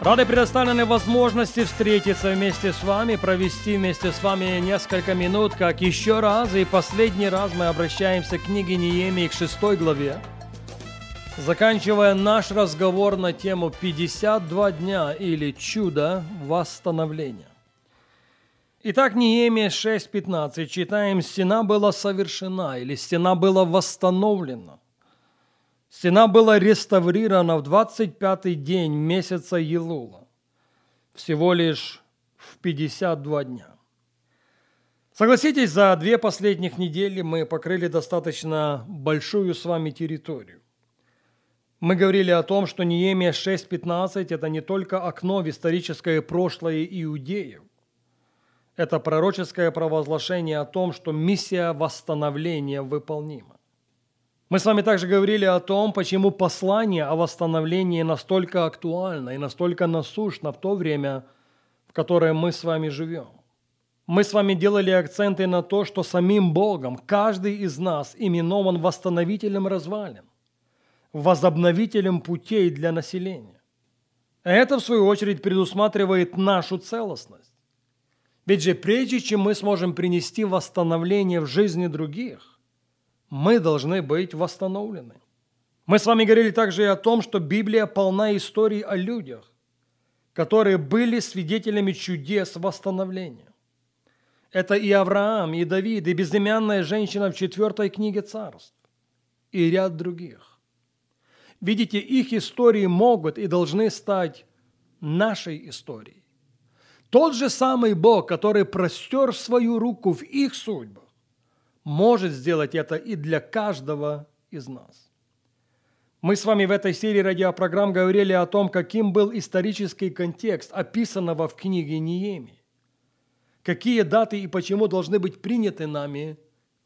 Рады предоставленной возможности встретиться вместе с вами, провести вместе с вами несколько минут, как еще раз и последний раз мы обращаемся к книге Неемии к шестой главе, заканчивая наш разговор на тему «52 дня» или «Чудо восстановления». Итак, Неемия 6.15 читаем «Стена была совершена» или «Стена была восстановлена». Стена была реставрирована в 25-й день месяца Елула, всего лишь в 52 дня. Согласитесь, за две последних недели мы покрыли достаточно большую с вами территорию. Мы говорили о том, что Неемия 6.15 – это не только окно в историческое прошлое иудеев. Это пророческое провозглашение о том, что миссия восстановления выполнима. Мы с вами также говорили о том, почему послание о восстановлении настолько актуально и настолько насущно в то время, в которое мы с вами живем. Мы с вами делали акценты на то, что самим Богом каждый из нас именован восстановителем развалин, возобновителем путей для населения. Это, в свою очередь, предусматривает нашу целостность. Ведь же прежде чем мы сможем принести восстановление в жизни других, мы должны быть восстановлены. Мы с вами говорили также и о том, что Библия полна историй о людях, которые были свидетелями чудес восстановления. Это и Авраам, и Давид, и безымянная женщина в четвертой книге царств, и ряд других. Видите, их истории могут и должны стать нашей историей. Тот же самый Бог, который простер свою руку в их судьбах, может сделать это и для каждого из нас. Мы с вами в этой серии радиопрограмм говорили о том, каким был исторический контекст описанного в книге Ниеми. Какие даты и почему должны быть приняты нами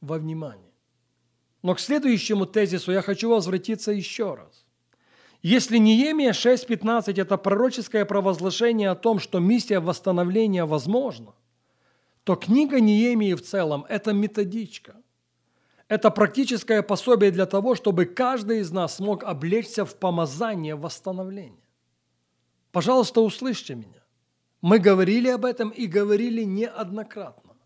во внимание. Но к следующему тезису я хочу возвратиться еще раз. Если Неемия 6.15 – это пророческое провозглашение о том, что миссия восстановления возможна, то книга Неемии в целом – это методичка. Это практическое пособие для того, чтобы каждый из нас смог облечься в помазание восстановления. Пожалуйста, услышьте меня. Мы говорили об этом и говорили неоднократно.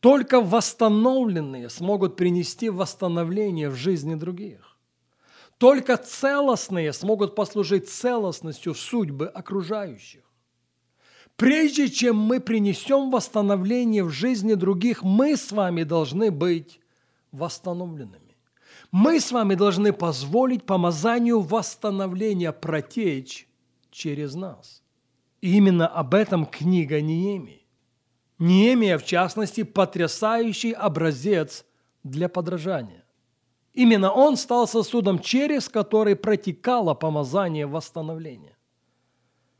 Только восстановленные смогут принести восстановление в жизни других. Только целостные смогут послужить целостностью судьбы окружающих. Прежде чем мы принесем восстановление в жизни других, мы с вами должны быть восстановленными. Мы с вами должны позволить помазанию восстановления протечь через нас. И именно об этом книга Неемии. Неемия, в частности, потрясающий образец для подражания. Именно он стал сосудом, через который протекало помазание восстановления.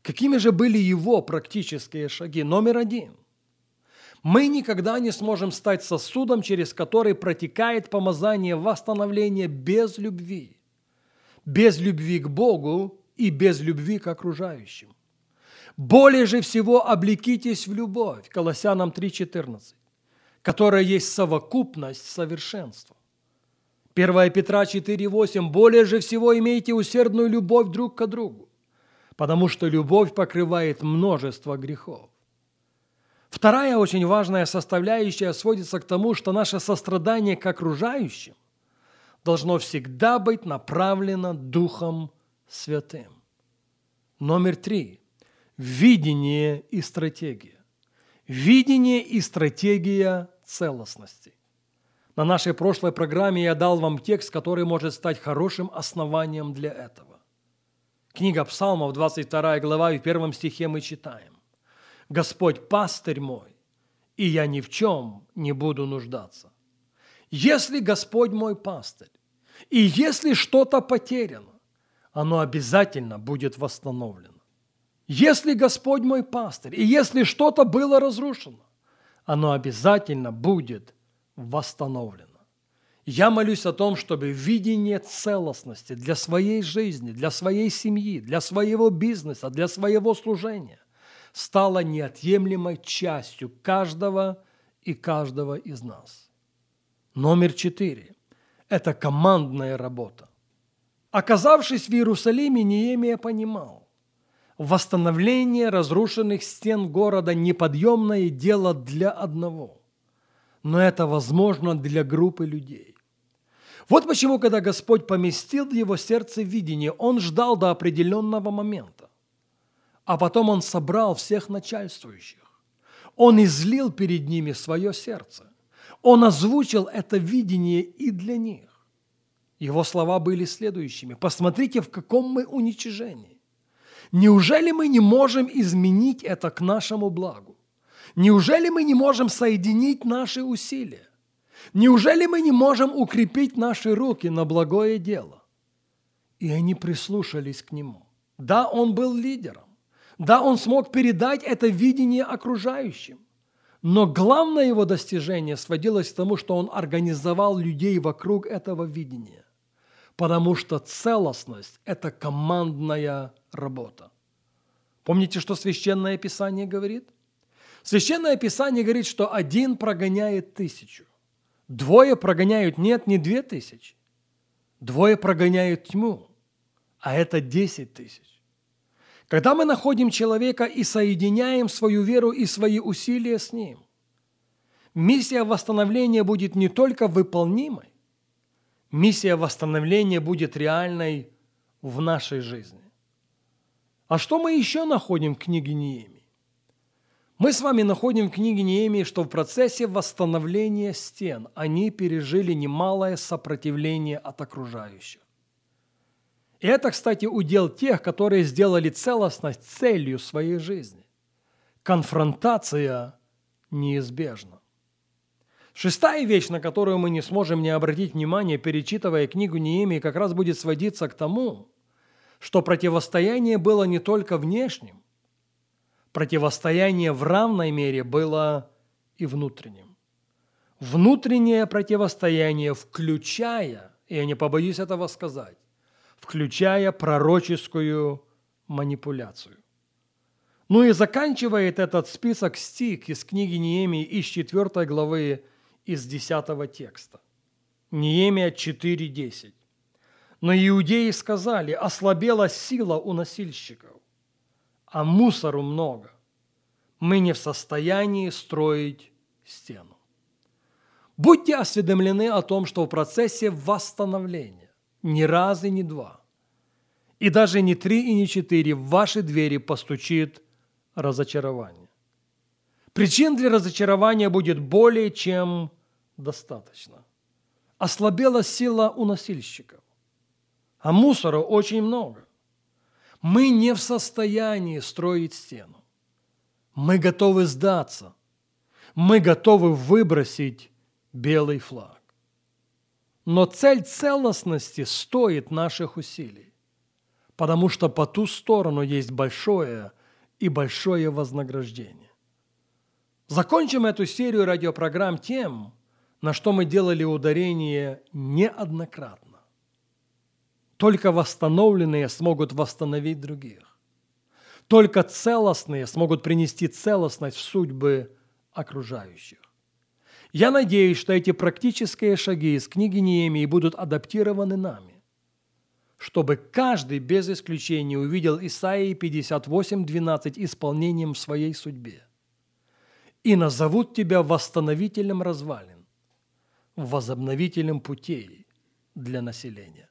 Какими же были его практические шаги? Номер один. Мы никогда не сможем стать сосудом, через который протекает помазание восстановления без любви. Без любви к Богу и без любви к окружающим. Более же всего облекитесь в любовь, Колоссянам 3.14, которая есть совокупность совершенства. 1 Петра 4.8. Более же всего имейте усердную любовь друг к другу, потому что любовь покрывает множество грехов. Вторая очень важная составляющая сводится к тому, что наше сострадание к окружающим должно всегда быть направлено Духом Святым. Номер три. Видение и стратегия. Видение и стратегия целостности. На нашей прошлой программе я дал вам текст, который может стать хорошим основанием для этого. Книга Псалмов, 22 глава, и в первом стихе мы читаем. «Господь пастырь мой, и я ни в чем не буду нуждаться». Если Господь мой пастырь, и если что-то потеряно, оно обязательно будет восстановлено. Если Господь мой пастырь, и если что-то было разрушено, оно обязательно будет восстановлено. Я молюсь о том, чтобы видение целостности для своей жизни, для своей семьи, для своего бизнеса, для своего служения стало неотъемлемой частью каждого и каждого из нас. Номер четыре – это командная работа. Оказавшись в Иерусалиме, Неемия понимал, восстановление разрушенных стен города – неподъемное дело для одного, но это возможно для группы людей. Вот почему, когда Господь поместил в его сердце видение, он ждал до определенного момента. А потом он собрал всех начальствующих. Он излил перед ними свое сердце. Он озвучил это видение и для них. Его слова были следующими. Посмотрите, в каком мы уничижении. Неужели мы не можем изменить это к нашему благу? Неужели мы не можем соединить наши усилия? Неужели мы не можем укрепить наши руки на благое дело? И они прислушались к нему. Да, он был лидером. Да, он смог передать это видение окружающим. Но главное его достижение сводилось к тому, что он организовал людей вокруг этого видения. Потому что целостность – это командная работа. Помните, что Священное Писание говорит? Священное Писание говорит, что один прогоняет тысячу. Двое прогоняют нет, не две тысячи. Двое прогоняют тьму, а это десять тысяч. Когда мы находим человека и соединяем свою веру и свои усилия с ним, миссия восстановления будет не только выполнимой, миссия восстановления будет реальной в нашей жизни. А что мы еще находим в книге Неемии? Мы с вами находим в книге Неемии, что в процессе восстановления стен они пережили немалое сопротивление от окружающих. И это, кстати, удел тех, которые сделали целостность целью своей жизни. Конфронтация неизбежна. Шестая вещь, на которую мы не сможем не обратить внимание, перечитывая книгу Неемии, как раз будет сводиться к тому, что противостояние было не только внешним, противостояние в равной мере было и внутренним. Внутреннее противостояние, включая, я не побоюсь этого сказать, включая пророческую манипуляцию. Ну и заканчивает этот список стих из книги Неемии из 4 главы из 10 текста. Неемия 4.10. Но иудеи сказали, ослабела сила у насильщиков а мусору много. Мы не в состоянии строить стену. Будьте осведомлены о том, что в процессе восстановления ни раз и ни два, и даже не три и не четыре в ваши двери постучит разочарование. Причин для разочарования будет более чем достаточно. Ослабела сила у носильщиков, а мусора очень много. Мы не в состоянии строить стену. Мы готовы сдаться. Мы готовы выбросить белый флаг. Но цель целостности стоит наших усилий, потому что по ту сторону есть большое и большое вознаграждение. Закончим эту серию радиопрограмм тем, на что мы делали ударение неоднократно. Только восстановленные смогут восстановить других. Только целостные смогут принести целостность в судьбы окружающих. Я надеюсь, что эти практические шаги из книги Неемии будут адаптированы нами, чтобы каждый без исключения увидел Исаии 58.12 исполнением в своей судьбе. И назовут тебя восстановителем развалин, возобновителем путей для населения.